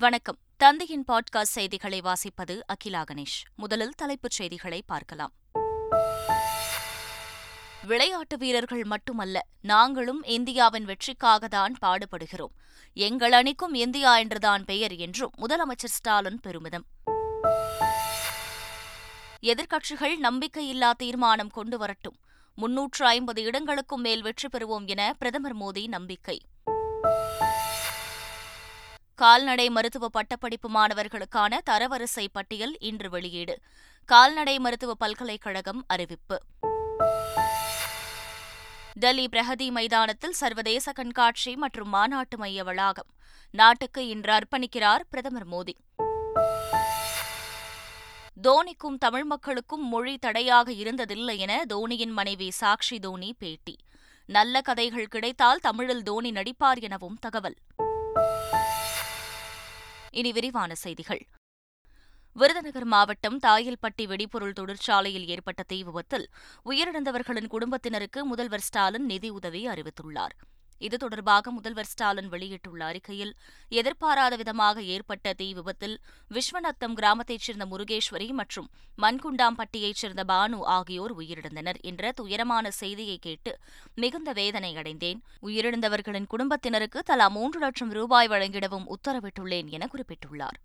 வணக்கம். தந்தையின் பாட்காஸ்ட் செய்திகளை வாசிப்பது அகிலா கணேஷ். முதலில் தலைப்புச் செய்திகளை பார்க்கலாம். விளையாட்டு வீரர்கள் மட்டுமல்ல நாங்களும் இந்தியாவின் வெற்றிக்காக தான் பாடுபடுகிறோம். எங்கள் அணிக்கும் இந்தியா என்றுதான் பெயர் என்றும் முதலமைச்சர் ஸ்டாலின் பெருமிதம். எதிர்க்கட்சிகள் நம்பிக்கையில்லா தீர்மானம் கொண்டு வரட்டும். முன்னூற்று ஐம்பது இடங்களுக்கும் மேல் வெற்றி பெறுவோம் என பிரதமர் மோடி நம்பிக்கை. கால்நடை மருத்துவ பட்டப்படிப்பு மாணவர்களுக்கான தரவரிசை பட்டியல் இன்று வெளியீடு. கால்நடை மருத்துவ பல்கலைக்கழகம் அறிவிப்பு. டெல்லி பிரகதி மைதானத்தில் சர்வதேச கண்காட்சி மற்றும் மாநாட்டு மைய வளாகம். நாட்டுக்கு இன்று அர்ப்பணிக்கிறார் பிரதமர் மோடி. தோனிக்கும் தமிழ் மக்களுக்கும் மொழி தடையாக இருந்ததில்லை என தோனியின் மனைவி சாக்ஷி தோனி பேட்டி. நல்ல கதைகள் கிடைத்தால் தமிழில் தோனி நடிப்பார் எனவும் தகவல். இனி விரிவான செய்திகள். விருதுநகர் மாவட்டம் தாயில்பட்டி வெடிபொருள் தொழிற்சாலையில் ஏற்பட்ட தீ விபத்தில் உயிரிழந்தவர்களின் குடும்பத்தினருக்கு முதல்வர் ஸ்டாலின் நிதியுதவி அறிவித்துள்ளார். இது தொடர்பாக முதல்வர் ஸ்டாலின் வெளியிட்டுள்ள அறிக்கையில் எதிர்பாராத விதமாக ஏற்பட்ட தீ விபத்தில் விஸ்வநத்தம் கிராமத்தைச் சேர்ந்த முருகேஸ்வரி மற்றும் மண்குண்டாம்பட்டியைச் சேர்ந்த பானு ஆகியோர் உயிரிழந்தனர் என்ற துயரமான செய்தியை கேட்டு மிகுந்த வேதனை அடைந்தேன். உயிரிழந்தவர்களின் குடும்பத்தினருக்கு தலா மூன்று லட்சம் ரூபாய் வழங்கிடவும் உத்தரவிட்டுள்ளேன் என குறிப்பிட்டுள்ளார்.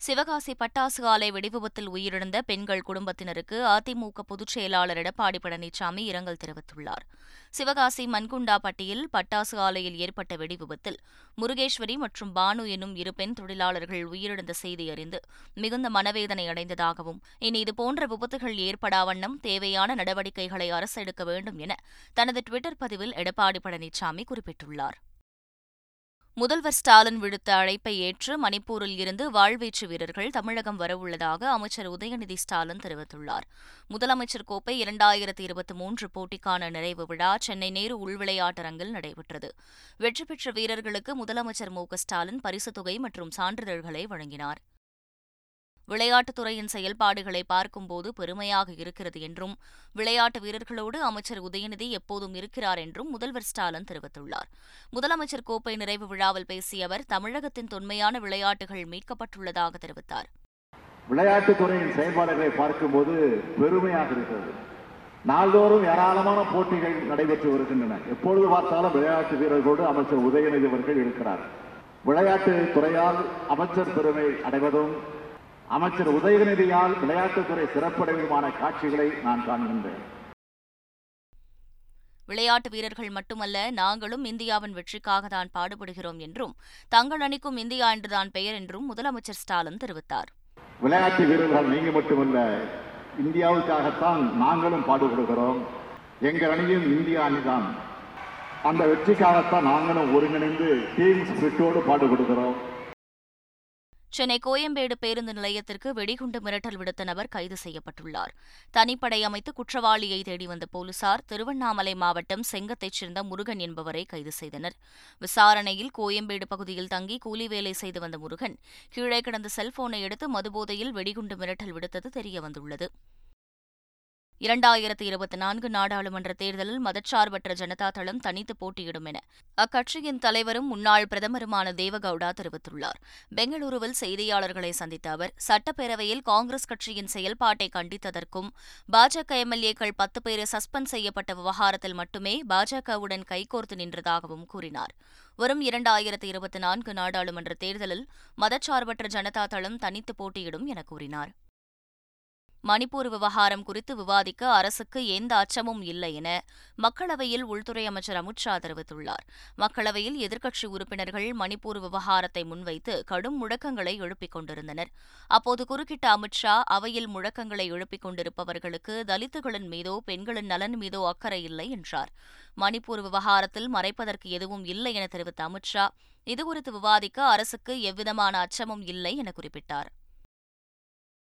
சிவகாசி பட்டாசு ஆலை வெடிவிபத்தில் உயிரிழந்த பெண்கள் குடும்பத்தினருக்கு அதிமுக பொதுச் செயலாளர் எடப்பாடி பழனிசாமி இரங்கல் தெரிவித்துள்ளார். சிவகாசி மன்குண்டாப்பட்டியில் பட்டாசு ஆலையில் ஏற்பட்ட வெடிவிபத்தில் முருகேஸ்வரி மற்றும் பானு எனும் இரு பெண் தொழிலாளர்கள் உயிரிழந்த செய்தி அறிந்து மிகுந்த மனவேதனை அடைந்ததாகவும் இனி இதுபோன்ற விபத்துகள் ஏற்படாவண்ணம் தேவையான நடவடிக்கைகளை அரசு எடுக்க வேண்டும் என தனது டுவிட்டர் பதிவில் எடப்பாடி பழனிசாமி குறிப்பிட்டுள்ளார். முதல்வர் ஸ்டாலின் விடுத்த அழைப்பை ஏற்று மணிப்பூரில் இருந்து வாழ்வீச்சு வீரர்கள் தமிழகம் வரவுள்ளதாக அமைச்சர் உதயநிதி ஸ்டாலின் தெரிவித்துள்ளார். முதலமைச்சர் கோப்பை இரண்டாயிரத்தி இருபத்தி மூன்று போட்டிக்கான நிறைவு விழா சென்னை நேரு உள்விளையாட்டரங்கில் நடைபெற்றது. வெற்றி பெற்ற வீரர்களுக்கு முதலமைச்சர் மு ஸ்டாலின் பரிசுத் தொகை மற்றும் சான்றிதழ்களை வழங்கினார். விளையாட்டுத்துறையின் செயல்பாடுகளை பார்க்கும்போது பெருமையாக இருக்கிறது என்றும் விளையாட்டு வீரர்களோடு அமைச்சர் உதயநிதி எப்போதும் இருக்கிறார் என்றும் முதல்வர் ஸ்டாலின் தெரிவித்துள்ளார். முதலமைச்சர் கோப்பை நிறைவு விழாவில் பேசிய அவர் தமிழகத்தின் தொன்மையான விளையாட்டுகள் மீட்கப்பட்டுள்ளதாக தெரிவித்தார். விளையாட்டுத்துறையின் செயல்பாடுகளை பார்க்கும்போது பெருமையாக இருக்கிறது. நாள்தோறும் ஏராளமான போட்டிகள் நடைபெற்று வருகின்றன. எப்பொழுது பார்த்தாலும் விளையாட்டு வீரர்களோடு அமைச்சர் உதயநிதி அவர்கள் இருக்கிறார். விளையாட்டு துறையால் அமைச்சர் பெருமை அடைவதும் அமைச்சர் உதயநிதியால் விளையாட்டுத்துறை சிறப்படைவுமான காட்சிகளை நான் காண்கின்றேன். விளையாட்டு வீரர்கள் மட்டுமல்ல நாங்களும் இந்தியாவின் வெற்றிக்காக தான் பாடுபடுகிறோம் என்றும் தங்கள் அணிக்கும் இந்தியா என்றுதான் பெயர் என்றும் முதலமைச்சர் ஸ்டாலின் தெரிவித்தார். விளையாட்டு வீரர்கள் நீங்க மட்டுமல்ல இந்தியாவுக்காகத்தான் நாங்களும் பாடுபடுகிறோம். எங்கள் அணியும் இந்தியா அணிதான். அந்த வெற்றிக்காகத்தான் நாங்களும் ஒருங்கிணைந்து டீம் ஸ்பிரிட்டோடு பாடுபடுகிறோம். சென்னை கோயம்பேடு பேருந்து நிலையத்திற்கு வெடிகுண்டு மிரட்டல் விடுத்த நபர் கைது செய்யப்பட்டுள்ளார். தனிப்படை அமைத்து குற்றவாளியை தேடி வந்த போலீசார் திருவண்ணாமலை மாவட்டம் செங்கத்தைச் சேர்ந்த முருகன் என்பவரை கைது செய்தனர். விசாரணையில் கோயம்பேடு பகுதியில் தங்கி கூலி வேலை செய்து வந்த முருகன் கீழே கிடந்த செல்போனை எடுத்து மதுபோதையில் வெடிகுண்டு மிரட்டல் விடுத்தது தெரியவந்துள்ளது. இரண்டாயிரத்து இருபத்தி நான்கு நாடாளுமன்ற தேர்தலில் மதச்சார்பற்ற ஜனதா தளம் தனித்து போட்டியிடும் என அக்கட்சியின் தலைவரும் முன்னாள் பிரதமருமான தேவகவுடா தெரிவித்துள்ளார். பெங்களூருவில் செய்தியாளர்களை சந்தித்த அவர் சட்டப்பேரவையில் காங்கிரஸ் கட்சியின் செயல்பாட்டை கண்டித்ததற்கும் பாஜக எம்எல்ஏக்கள் பத்து பேர் சஸ்பெண்ட் செய்யப்பட்ட விவகாரத்தில் மட்டுமே பாஜகவுடன் கைகோர்த்து நின்றதாகவும் கூறினார். வரும் இரண்டாயிரத்து இருபத்தி நான்கு நாடாளுமன்ற தேர்தலில் மதச்சார்பற்ற ஜனதா தளம் தனித்து போட்டியிடும் என கூறினார். மணிப்பூர் விவகாரம் குறித்து விவாதிக்க அரசுக்கு எந்த அச்சமும் இல்லை என மக்களவையில் உள்துறை அமைச்சர் அமித்ஷா தெரிவித்துள்ளார். மக்களவையில் எதிர்க்கட்சி உறுப்பினர்கள் மணிப்பூர் விவகாரத்தை முன்வைத்து கடும் முழக்கங்களை எழுப்பிக் கொண்டிருந்தனர். அப்போது குறுக்கிட்ட அமித்ஷா அவையில் முழக்கங்களை எழுப்பிக் கொண்டிருப்பவர்களுக்கு தலித்துகளின் மீதோ பெண்களின் நலன் மீதோ அக்கறை இல்லை என்றார். மணிப்பூர் விவகாரத்தில் மறைப்பதற்கு எதுவும் இல்லை என தெரிவித்த அமித்ஷா இதுகுறித்து விவாதிக்க அரசுக்கு எவ்விதமான அச்சமும் இல்லை என குறிப்பிட்டார்.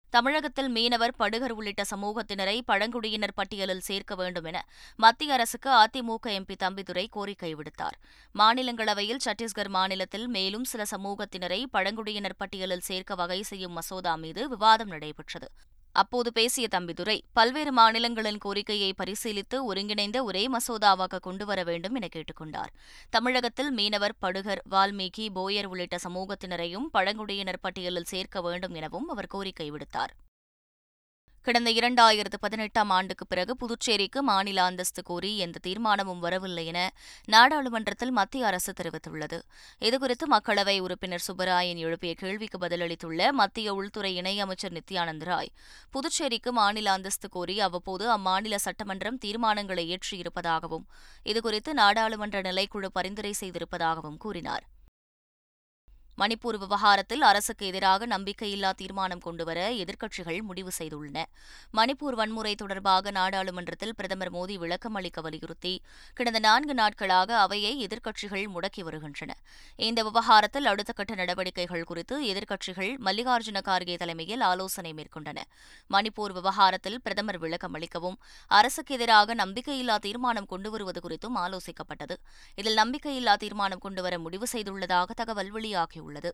தமிழகத்தில் மீனவர் படுகர் உள்ளிட்ட சமூகத்தினரை பழங்குடியினர் பட்டியலில் சேர்க்க வேண்டும் என மத்திய அரசுக்கு அதிமுக எம்பி தம்பிதுரை கோரிக்கை விடுத்தார். மாநிலங்களவையில் சத்தீஸ்கர் மாநிலத்தில் மேலும் சில சமூகத்தினரை பழங்குடியினர் பட்டியலில் சேர்க்க வகை செய்யும் மசோதா மீது விவாதம் நடைபெற்றது. அப்போது பேசிய தம்பிதுரை பல்வேறு மாநிலங்களின் கோரிக்கையை பரிசீலித்து ஒருங்கிணைந்த ஒரே மசோதாவாக கொண்டுவர வேண்டும் என கேட்டுக்கொண்டார். தமிழகத்தில் மீனவர் படுகர் வால்மீகி போயர் உள்ளிட்ட சமூகத்தினரையும் பழங்குடியினர் பட்டியலில் சேர்க்க வேண்டும் எனவும் அவர் கோரிக்கை விடுத்தார். கடந்த இரண்டாயிரத்து பதினெட்டாம் ஆண்டுக்கு பிறகு புதுச்சேரிக்கு மாநில அந்தஸ்து கோரி எந்த தீர்மானமும் வரவில்லை என நாடாளுமன்றத்தில் மத்திய அரசு தெரிவித்துள்ளது. இதுகுறித்து மக்களவை உறுப்பினர் சுப்பராயன் எழுப்பிய கேள்விக்கு பதிலளித்துள்ள மத்திய உள்துறை இணையமைச்சர் நித்யானந்த் ராய் புதுச்சேரிக்கு மாநில அந்தஸ்து கோரி அவ்வப்போது அம்மாநில சட்டமன்றம் தீர்மானங்களை இயற்றியிருப்பதாகவும் இதுகுறித்து நாடாளுமன்ற நிலைக்குழு பரிந்துரை செய்திருப்பதாகவும் கூறினார். மணிப்பூர் விவகாரத்தில் அரசுக்கு எதிராக நம்பிக்கையில்லா தீர்மானம் கொண்டுவர எதிர்க்கட்சிகள் முடிவு செய்துள்ளன. மணிப்பூர் வன்முறை தொடர்பாக நாடாளுமன்றத்தில் பிரதமர் மோடி விளக்கம் அளிக்க வலியுறுத்தி கடந்த நான்கு நாட்களாக அவையை எதிர்க்கட்சிகள் முடக்கி வருகின்றன. இந்த விவகாரத்தில் அடுத்த கட்ட நடவடிக்கைகள் குறித்து எதிர்க்கட்சிகள் மல்லிகார்ஜுன கார்கே தலைமையில் ஆலோசனை மேற்கொண்டன. மணிப்பூர் விவகாரத்தில் பிரதமர் விளக்கம் அளிக்கவும் அரசுக்கு எதிராக நம்பிக்கையில்லா தீர்மானம் கொண்டுவருவது குறித்தும் ஆலோசிக்கப்பட்டது. இதில் நம்பிக்கையில்லா தீர்மானம் கொண்டுவர முடிவு செய்துள்ளதாக தகவல் வெளியாகியுள்ளது. உள்ளது.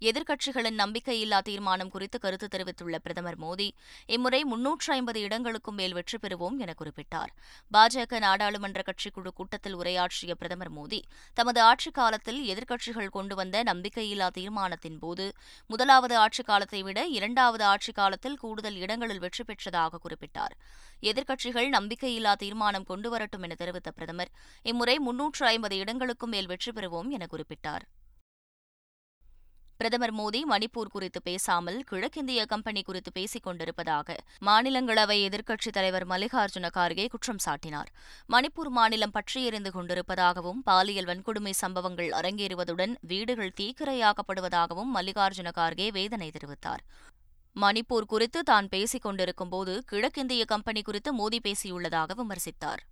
எதிர்க்கட்சிகளின் நம்பிக்கையில்லா தீர்மானம் குறித்து கருத்து தெரிவித்துள்ள பிரதமர் மோடி இம்முறை முன்னூற்று ஐம்பது இடங்களுக்கும் மேல் வெற்றி பெறுவோம் என குறிப்பிட்டார். பாஜக நாடாளுமன்ற கட்சிக்குழு கூட்டத்தில் உரையாற்றிய பிரதமர் மோடி தமது ஆட்சிக் காலத்தில் எதிர்க்கட்சிகள் கொண்டு வந்த நம்பிக்கையில்லா தீர்மானத்தின் போது முதலாவது ஆட்சிக் காலத்தை விட இரண்டாவது ஆட்சிக் காலத்தில் கூடுதல் இடங்களில் வெற்றி பெற்றதாக குறிப்பிட்டார். எதிர்க்கட்சிகள் நம்பிக்கையில்லா தீர்மானம் கொண்டுவரட்டும் என தெரிவித்த பிரதமர் இம்முறை முன்னூற்று ஐம்பது இடங்களுக்கும் மேல் வெற்றி பெறுவோம் என குறிப்பிட்டார். பிரதமர் மோடி மணிப்பூர் குறித்து பேசாமல் கிழக்கிந்திய கம்பெனி குறித்து பேசிக் கொண்டிருப்பதாக மாநிலங்களவை எதிர்க்கட்சித் தலைவர் மல்லிகார்ஜுன கார்கே குற்றம் சாட்டினார். மணிப்பூர் மாநிலம் பற்றியறிந்து கொண்டிருப்பதாகவும் பாலியல் வன்கொடுமை சம்பவங்கள் அரங்கேறுவதுடன் வீடுகள் தீக்கிரையாக்கப்படுவதாகவும் மல்லிகார்ஜுன கார்கே வேதனை தெரிவித்தார். மணிப்பூர் குறித்து தான் பேசிக் கொண்டிருக்கும்போது கிழக்கிந்திய கம்பெனி குறித்து மோடி பேசியுள்ளதாக விமர்சித்தார்.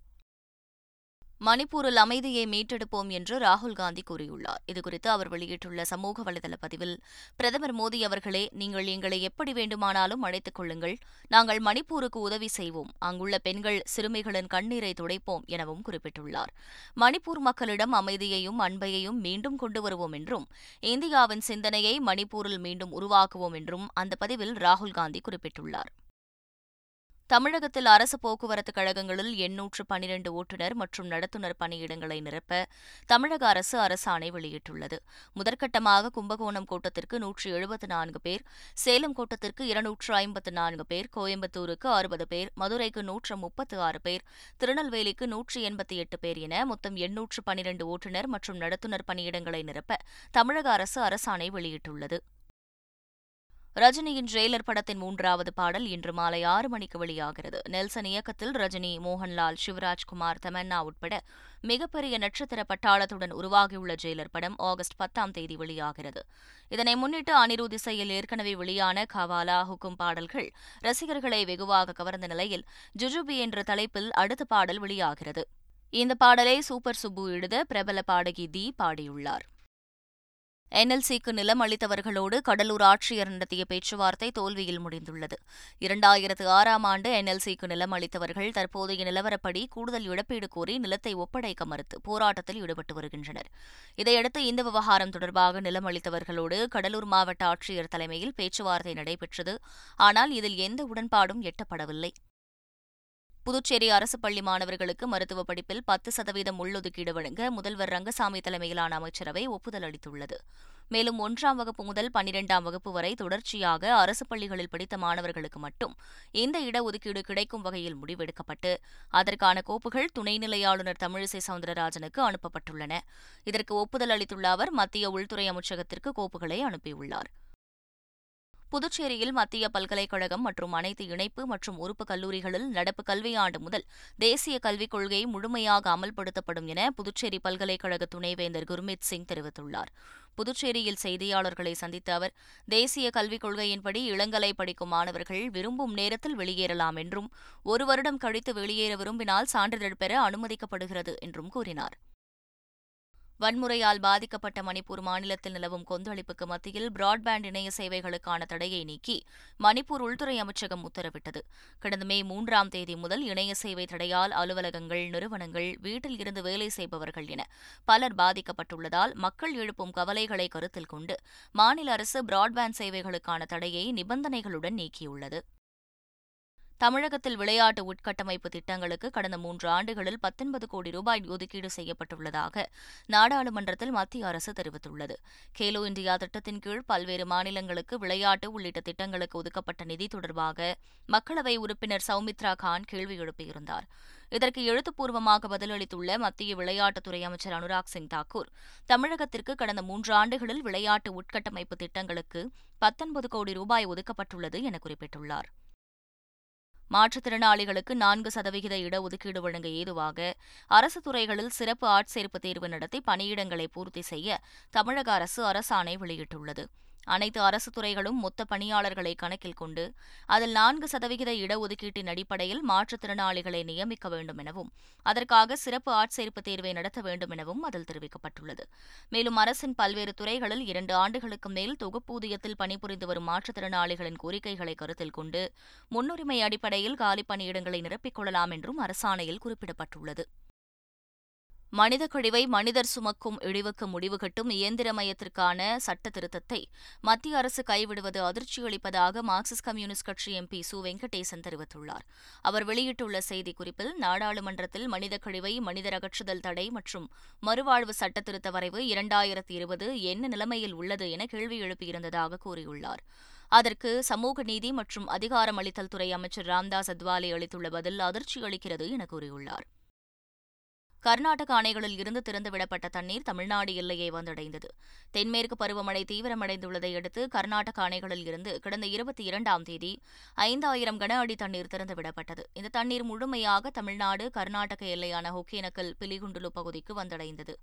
மணிப்பூரில் அமைதியை மீட்டெடுப்போம் என்று ராகுல் காந்தி கூறியுள்ளார். இதுகுறித்து அவர் வெளியிட்டுள்ள சமூக வலைதள பதிவில் பிரதமர் மோடி அவர்களே நீங்கள் எங்களை எப்படி வேண்டுமானாலும் அழைத்துக் கொள்ளுங்கள் நாங்கள் மணிப்பூருக்கு உதவி செய்வோம் அங்குள்ள பெண்கள் சிறுமிகளின் கண்ணீரை துடைப்போம் எனவும் குறிப்பிட்டுள்ளார். மணிப்பூர் மக்களிடம் அமைதியையும் அன்பையையும் மீண்டும் கொண்டு வருவோம் என்றும் இந்தியாவின் சிந்தனையை மணிப்பூரில் மீண்டும் உருவாக்குவோம் என்றும் அந்த பதிவில் ராகுல் காந்தி குறிப்பிட்டுள்ளார். தமிழகத்தில் அரசு போக்குவரத்து கழகங்களில் எண்ணூற்று பனிரண்டு ஓட்டுநர் மற்றும் நடத்துனர் பணியிடங்களை நிரப்ப தமிழக அரசு அரசாணை வெளியிட்டுள்ளது. முதற்கட்டமாக கும்பகோணம் கோட்டத்திற்கு நூற்று எழுபத்து நான்கு பேர் சேலம் கோட்டத்திற்கு இருநூற்று ஐம்பத்து நான்கு பேர் கோயம்புத்தூருக்கு அறுபது பேர் மதுரைக்கு நூற்று முப்பத்து ஆறு பேர் திருநெல்வேலிக்கு நூற்று எண்பத்தி எட்டு பேர் என மொத்தம் எண்ணூற்று பனிரண்டு ஓட்டுநர் மற்றும் நடத்துனர் பணியிடங்களை நிரப்ப தமிழக அரசு அரசாணை வெளியிட்டுள்ளது. ரஜினியின் ட்ரெய்லர் படத்தின் மூன்றாவது பாடல் இன்று மாலை ஆறு மணிக்கு வெளியாகிறது. நெல்சன் இயக்கத்தில் ரஜினி மோகன்லால் சிவராஜ்குமார் தமன்னா உட்பட மிகப்பெரிய நட்சத்திர பட்டாளத்துடன் உருவாகியுள்ள ஜெயிலர் படம் ஆகஸ்ட் பத்தாம் தேதி வெளியாகிறது. இதனை முன்னிட்டு அனிருத் இசையில் ஏற்கனவே வெளியான கவாலா ஹுக்கும் பாடல்கள் ரசிகர்களை வெகுவாக கவர்ந்த நிலையில் ஜுஜுபி என்ற தலைப்பில் அடுத்த பாடல் வெளியாகிறது. இந்த பாடலை சூப்பர் சுப்பு எழுத பிரபல பாடகி தி பாடியுள்ளார். என்எல்சிக்கு நிலம் அளித்தவர்களோடு கடலூர் ஆட்சியர் நடத்திய பேச்சுவார்த்தை தோல்வியில் முடிந்துள்ளது. இரண்டாயிரத்து ஆறாம் ஆண்டு என்எல்சிக்கு நிலம் அளித்தவர்கள் தற்போதைய நிலவரப்படி கூடுதல் இழப்பீடு கோரி நிலத்தை ஒப்படைக்க மறுத்து போராட்டத்தில் ஈடுபட்டு வருகின்றனர். இதையடுத்து இந்த விவகாரம் தொடர்பாக நிலம் அளித்தவர்களோடு கடலூர் மாவட்ட ஆட்சியர் தலைமையில் பேச்சுவார்த்தை நடைபெற்றது. ஆனால் இதில் எந்த உடன்பாடும் எட்டப்படவில்லை. புதுச்சேரி அரசு பள்ளி மாணவர்களுக்கு மருத்துவ படிப்பில் பத்து சதவீதம் உள்ஒதுக்கீடு வழங்க முதல்வர் ரங்கசாமி தலைமையிலான அமைச்சரவை ஒப்புதல் அளித்துள்ளது. மேலும் ஒன்றாம் வகுப்பு முதல் பனிரெண்டாம் வகுப்பு வரை தொடர்ச்சியாக அரசு பள்ளிகளில் படித்த மாணவர்களுக்கு மட்டும் இந்த இடஒதுக்கீடு கிடைக்கும் வகையில் முடிவெடுக்கப்பட்டு அதற்கான கோப்புகள் துணைநிலை ஆளுநர் தமிழிசை சவுந்தரராஜனுக்கு அனுப்பப்பட்டுள்ளன. இதற்கு ஒப்புதல் அளித்துள்ள அவர் மத்திய உள்துறை அமைச்சகத்திற்கு கோப்புகளை அனுப்பியுள்ளார். புதுச்சேரியில் மத்திய பல்கலைக்கழகம் மற்றும் அனைத்து இணைப்பு மற்றும் உறுப்பு கல்லூரிகளில் நடப்பு கல்வியாண்டு முதல் தேசிய கல்விக் கொள்கை முழுமையாக அமல்படுத்தப்படும் என புதுச்சேரி பல்கலைக்கழக துணைவேந்தர் குர்மித் சிங் தெரிவித்துள்ளார். புதுச்சேரியில் செய்தியாளர்களை சந்தித்த அவர் தேசிய கல்விக் கொள்கையின்படி இளங்கலை படிக்கும் மாணவர்கள் விரும்பும் நேரத்தில் வெளியேறலாம் என்றும் ஒரு வருடம் கழித்து வெளியேற விரும்பினால் சான்றிதழ் பெற அனுமதிக்கப்படுகிறது என்றும் கூறினார். வன்முறையால் பாதிக்கப்பட்ட மணிப்பூர் மாநிலத்தில் நிலவும் கொந்தளிப்புக்கு மத்தியில் பிராட்பேண்ட் இணைய சேவைகளுக்கான தடையை நீக்கி மணிப்பூர் உள்துறை அமைச்சகம் உத்தரவிட்டது. கடந்த மே மூன்றாம் தேதி முதல் இணைய சேவை தடையால் அலுவலகங்கள் நிறுவனங்கள் வீட்டில் இருந்து வேலை செய்பவர்கள் என பலர் பாதிக்கப்பட்டுள்ளதால் மக்கள் எழுப்பும் கவலைகளை கருத்தில் கொண்டு மாநில அரசு பிராட்பேண்ட் சேவைகளுக்கான தடையை நிபந்தனைகளுடன் நீக்கியுள்ளது. தமிழகத்தில் விளையாட்டு உட்கட்டமைப்பு திட்டங்களுக்கு கடந்த மூன்று ஆண்டுகளில் பத்தொன்பது கோடி ரூபாய் ஒதுக்கீடு செய்யப்பட்டுள்ளதாக நாடாளுமன்றத்தில் மத்திய அரசு தெரிவித்துள்ளது. கேலோ இந்தியா திட்டத்தின் கீழ் பல்வேறு மாநிலங்களுக்கு விளையாட்டு உள்ளிட்ட திட்டங்களுக்கு ஒதுக்கப்பட்ட நிதி தொடர்பாக மக்களவை உறுப்பினர் சௌமித்ரா கான் கேள்வி எழுப்பியிருந்தார். இதற்கு எழுத்துப்பூர்வமாக பதிலளித்துள்ள மத்திய விளையாட்டுத்துறை அமைச்சர் அனுராக் சிங் தாக்கூர் தமிழகத்திற்கு கடந்த மூன்று ஆண்டுகளில் விளையாட்டு உட்கட்டமைப்பு திட்டங்களுக்கு பத்தொன்பது கோடி ரூபாய் ஒதுக்கப்பட்டுள்ளது என குறிப்பிட்டுள்ளார். மாற்றுத்திறனாளிகளுக்கு நான்கு சதவிகித இடஒதுக்கீடு வழங்க ஏதுவாக அரசு துறைகளில் சிறப்பு ஆட்சேர்ப்பு தேர்வு நடத்தி பணியிடங்களை பூர்த்தி செய்ய தமிழக அரசு அரசாணை வெளியிட்டுள்ளது. அனைத்து அரசு துறைகளும் மொத்த பணியாளர்களை கணக்கில் கொண்டு அதில் நான்கு சதவிகித இடஒதுக்கீட்டின் அடிப்படையில் மாற்றுத்திறனாளிகளை நியமிக்க வேண்டும் எனவும் அதற்காக சிறப்பு ஆட்சேர்ப்பு தேர்வை நடத்த வேண்டும் எனவும் அதில் தெரிவிக்கப்பட்டுள்ளது. மேலும் அரசின் பல்வேறு துறைகளில் இரண்டு ஆண்டுகளுக்கு மேல் தொகுப்பூதியத்தில் பணிபுரிந்து வரும் மாற்றுத்திறனாளிகளின் கோரிக்கைகளை கருத்தில் கொண்டு முன்னுரிமை அடிப்படையில் காலி பணியிடங்களை நிரப்பிக் கொள்ளலாம் என்றும் அரசாணையில் குறிப்பிடப்பட்டுள்ளது. மனித கழிவை மனிதர் சுமக்கும் இழிவுக்கு முடிவு கட்டும் இயந்திரமயத்திற்கான சட்ட திருத்தத்தை மத்திய அரசு கைவிடுவது அதிர்ச்சியளிப்பதாக மார்க்சிஸ்ட் கம்யூனிஸ்ட் கட்சி எம்பி சு. வெங்கடேசன் தெரிவித்துள்ளார். அவர் வெளியிட்டுள்ள செய்திக்குறிப்பில் நாடாளுமன்றத்தில் மனித கழிவை மனிதர் அகற்றுதல் தடை மற்றும் மறுவாழ்வு சட்ட திருத்த வரைவு இரண்டாயிரத்தி இருபது என்ன நிலைமையில் உள்ளது என கேள்வி எழுப்பியிருந்ததாக கூறியுள்ளார். அதற்கு சமூக நீதி மற்றும் அதிகாரமளித்தல் துறை அமைச்சர் ராம்தாஸ் அத்வாலே அளித்துள்ள பதில் அதிர்ச்சி அளிக்கிறது என கூறியுள்ளார். கர்நாடக அணைகளில் இருந்து திறந்துவிடப்பட்ட தண்ணீர் தமிழ்நாடு எல்லையை வந்தடைந்தது. தென்மேற்கு பருவமழை தீவிரமடைந்துள்ளதை அடுத்து கர்நாடக அணைகளில் இருந்து கடந்த இருபத்தி இரண்டாம் தேதி ஐந்தாயிரம் கன அடி தண்ணீர் திறந்துவிடப்பட்டது இந்த தண்ணீர் முழுமையாக தமிழ்நாடு கர்நாடக எல்லையான ஒகேனக்கல் பிலிகுண்டுலு பகுதிக்கு வந்தடைந்தது.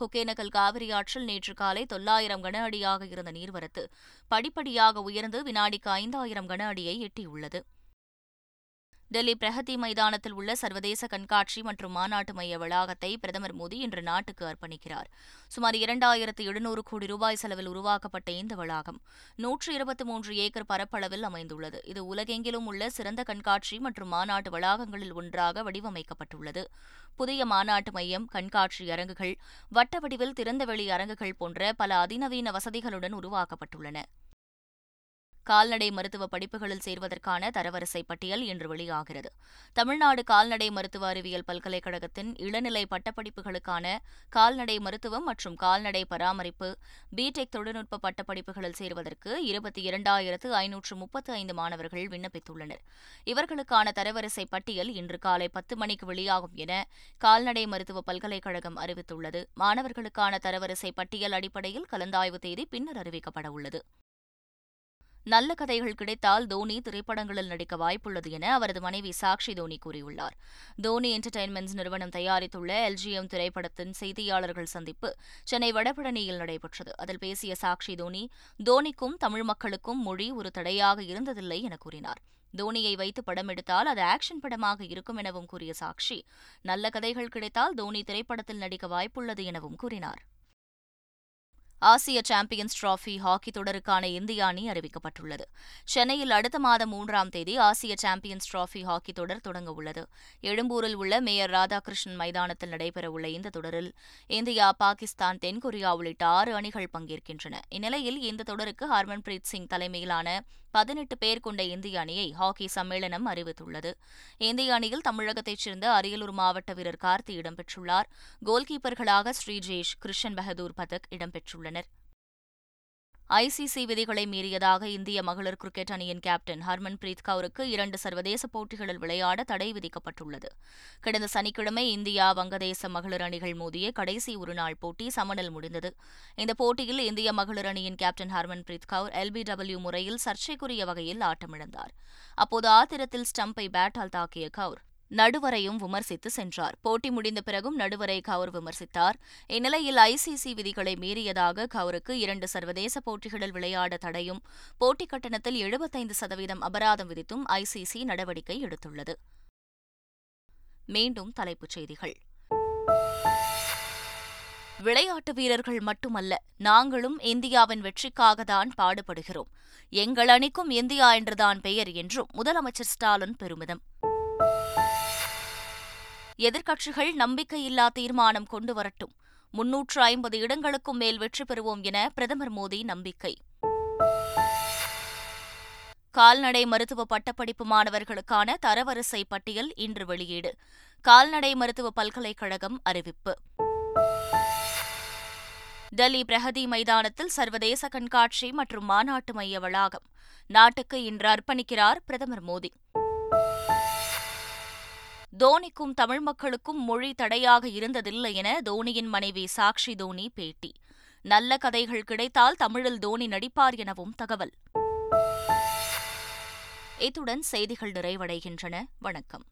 ஒகேனக்கல் காவிரி ஆற்றில் நேற்று காலை தொள்ளாயிரம் கன அடியாக இருந்த நீர்வரத்து படிப்படியாக உயர்ந்து வினாடிக்கு ஐந்தாயிரம் கன அடியை எட்டியுள்ளது. டெல்லி பிரகதி மைதானத்தில் உள்ள சர்வதேச கண்காட்சி மற்றும் மாநாட்டு மைய வளாகத்தை பிரதமர் மோடி இன்று நாட்டுக்கு அர்ப்பணிக்கிறார். சுமார் இரண்டாயிரத்து எழுநூறு கோடி ரூபாய் செலவில் உருவாக்கப்பட்ட இந்த வளாகம் நூற்று இருபத்தி மூன்று ஏக்கர் பரப்பளவில் அமைந்துள்ளது. இது உலகெங்கிலும் உள்ள சிறந்த கண்காட்சி மற்றும் மாநாட்டு வளாகங்களில் ஒன்றாக வடிவமைக்கப்பட்டுள்ளது. புதிய மாநாட்டு மையம் கண்காட்சி அரங்குகள் வட்ட வடிவில் திறந்தவெளி அரங்குகள் போன்ற பல அதிநவீன வசதிகளுடன் உருவாக்கப்பட்டுள்ளன. கால்நடை மருத்துவ படிப்புகளில் சேர்வதற்கான தரவரிசை பட்டியல் இன்று வெளியாகிறது. தமிழ்நாடு கால்நடை மருத்துவ அறிவியல் பல்கலைக்கழகத்தின் இளநிலை பட்டப்படிப்புகளுக்கான கால்நடை மருத்துவம் மற்றும் கால்நடை பராமரிப்பு பிடெக் தொழில்நுட்ப பட்டப்படிப்புகளில் சேர்வதற்கு இருபத்தி இரண்டாயிரத்து ஐநூற்று முப்பத்து ஐந்து மாணவர்கள் விண்ணப்பித்துள்ளனர். இவர்களுக்கான தரவரிசை பட்டியல் இன்று காலை பத்து மணிக்கு வெளியாகும் என கால்நடை மருத்துவ பல்கலைக்கழகம் அறிவித்துள்ளது. மாணவர்களுக்கான தரவரிசை பட்டியல் அடிப்படையில் கலந்தாய்வு தேதி பின்னர் அறிவிக்கப்பட உள்ளது. நல்ல கதைகள் கிடைத்தால் தோனி திரைப்படங்களில் நடிக்க வாய்ப்புள்ளது என அவரது மனைவி சாக்ஷி தோனி கூறியுள்ளார். தோனி என்டர்டைன்மெண்ட்ஸ் நிறுவனம் தயாரித்துள்ள எல்ஜிஎம் திரைப்படத்தின் செய்தியாளர்கள் சந்திப்பு சென்னை வடபழனியில் நடைபெற்றது. அதில் பேசிய சாக்ஷி தோனி தோனிக்கும் தமிழ் மக்களுக்கும் மொழி ஒரு தடையாக இருந்ததில்லை என கூறினார். தோனியை வைத்து படம் எடுத்தால் அது ஆக்ஷன் படமாக இருக்கும் எனவும் கூறிய சாக்ஷி நல்ல கதைகள் கிடைத்தால் தோனி திரைப்படத்தில் நடிக்க வாய்ப்புள்ளது எனவும் கூறினார். ஆசிய சாம்பியன்ஸ் டிராஃபி ஹாக்கி தொடருக்கான இந்திய அணி அறிவிக்கப்பட்டுள்ளது. சென்னையில் அடுத்த மாதம் மூன்றாம் தேதி ஆசிய சாம்பியன்ஸ் டிராஃபி ஹாக்கி தொடர் தொடங்க உள்ளது. எழும்பூரில் உள்ள மேயர் ராதாகிருஷ்ணன் மைதானத்தில் நடைபெறவுள்ள இந்த தொடரில் இந்தியா பாகிஸ்தான் தென்கொரியா உள்ளிட்ட ஆறு அணிகள் பங்கேற்கின்றன. இந்நிலையில் இந்த தொடருக்கு ஹர்மன்பிரீத் சிங் தலைமையிலான பதினெட்டு பேர் கொண்ட இந்திய அணியை ஹாக்கி சம்மேளனம் அறிவித்துள்ளது. இந்திய அணியில் தமிழகத்தைச் சேர்ந்த அரியலூர் மாவட்ட வீரர் கார்த்தி இடம்பெற்றுள்ளார். கோல்கீப்பர்களாக ஸ்ரீஜேஷ் கிருஷன் பகதூர் பதக் இடம்பெற்றுள்ளனர். ஐசிசி விதிகளை மீறியதாக இந்திய மகளிர் கிரிக்கெட் அணியின் கேப்டன் ஹர்மன்பிரீத் கவுருக்கு இரண்டு சர்வதேச போட்டிகளில் விளையாட தடை விதிக்கப்பட்டுள்ளது. கடந்த சனிக்கிழமை இந்தியா வங்கதேச மகளிர் அணிகள் மோதிய கடைசி ஒருநாள் போட்டி சமனில் முடிந்தது. இந்த போட்டியில் இந்திய மகளிர் அணியின் கேப்டன் ஹர்மன்பிரீத் கவுர் எல்பிடபிள்யூ முறையில் சர்ச்சைக்குரிய வகையில் ஆட்டமிழந்தார். அப்போது ஆத்திரத்தில் ஸ்டம்பை பேட்டால் தாக்கிய கவுர் நடுவரையும் விமர்சித்து சென்றார். போட்டி முடிந்த பிறகும் நடுவரை கவுர் விமர்சித்தார். இந்நிலையில் ஐசிசி விதிகளை மீறியதாக கவுருக்கு இரண்டு சர்வதேச போட்டிகளில் விளையாட தடையும் போட்டி கட்டணத்தில் எழுபத்தைந்து சதவீதம் அபராதம் விதித்தும் ஐசிசி நடவடிக்கை எடுத்துள்ளது. மீண்டும் தலைப்புச் செய்திகள். விளையாட்டு வீரர்கள் மட்டுமல்ல நாங்களும் இந்தியாவின் வெற்றிக்காகத்தான் பாடுபடுகிறோம். எங்கள் அணிக்கும் இந்தியா என்றுதான் பெயர் என்றும் முதலமைச்சர் ஸ்டாலின் பெருமிதம். எதிர்க்கட்சிகள் நம்பிக்கையில்லா தீர்மானம் கொண்டு வரட்டும். முன்னூற்று ஐம்பது இடங்களுக்கும் மேல் வெற்றி பெறுவோம் என பிரதமர் மோடி நம்பிக்கை. கால்நடை மருத்துவ பட்டப்படிப்பு மாணவர்களுக்கான தரவரிசை பட்டியல் இன்று வெளியீடு. கால்நடை மருத்துவ பல்கலைக்கழகம் அறிவிப்பு. டெல்லி பிரகதி மைதானத்தில் சர்வதேச கண்காட்சி மற்றும் மாநாட்டு மைய வளாகம். நாட்டுக்கு இன்று அர்ப்பணிக்கிறார் பிரதமர் மோடி. தோனிக்கும் தமிழ் மக்களுக்கும் மொழி தடையாக இருந்ததில்லை என தோனியின் மனைவி சாக்ஷி தோனி பேட்டி. நல்ல கதைகள் கிடைத்தால் தமிழில் தோனி நடிப்பார் எனவும் தகவல். இத்துடன் செய்திகள் நிறைவடைகின்றன. வணக்கம்.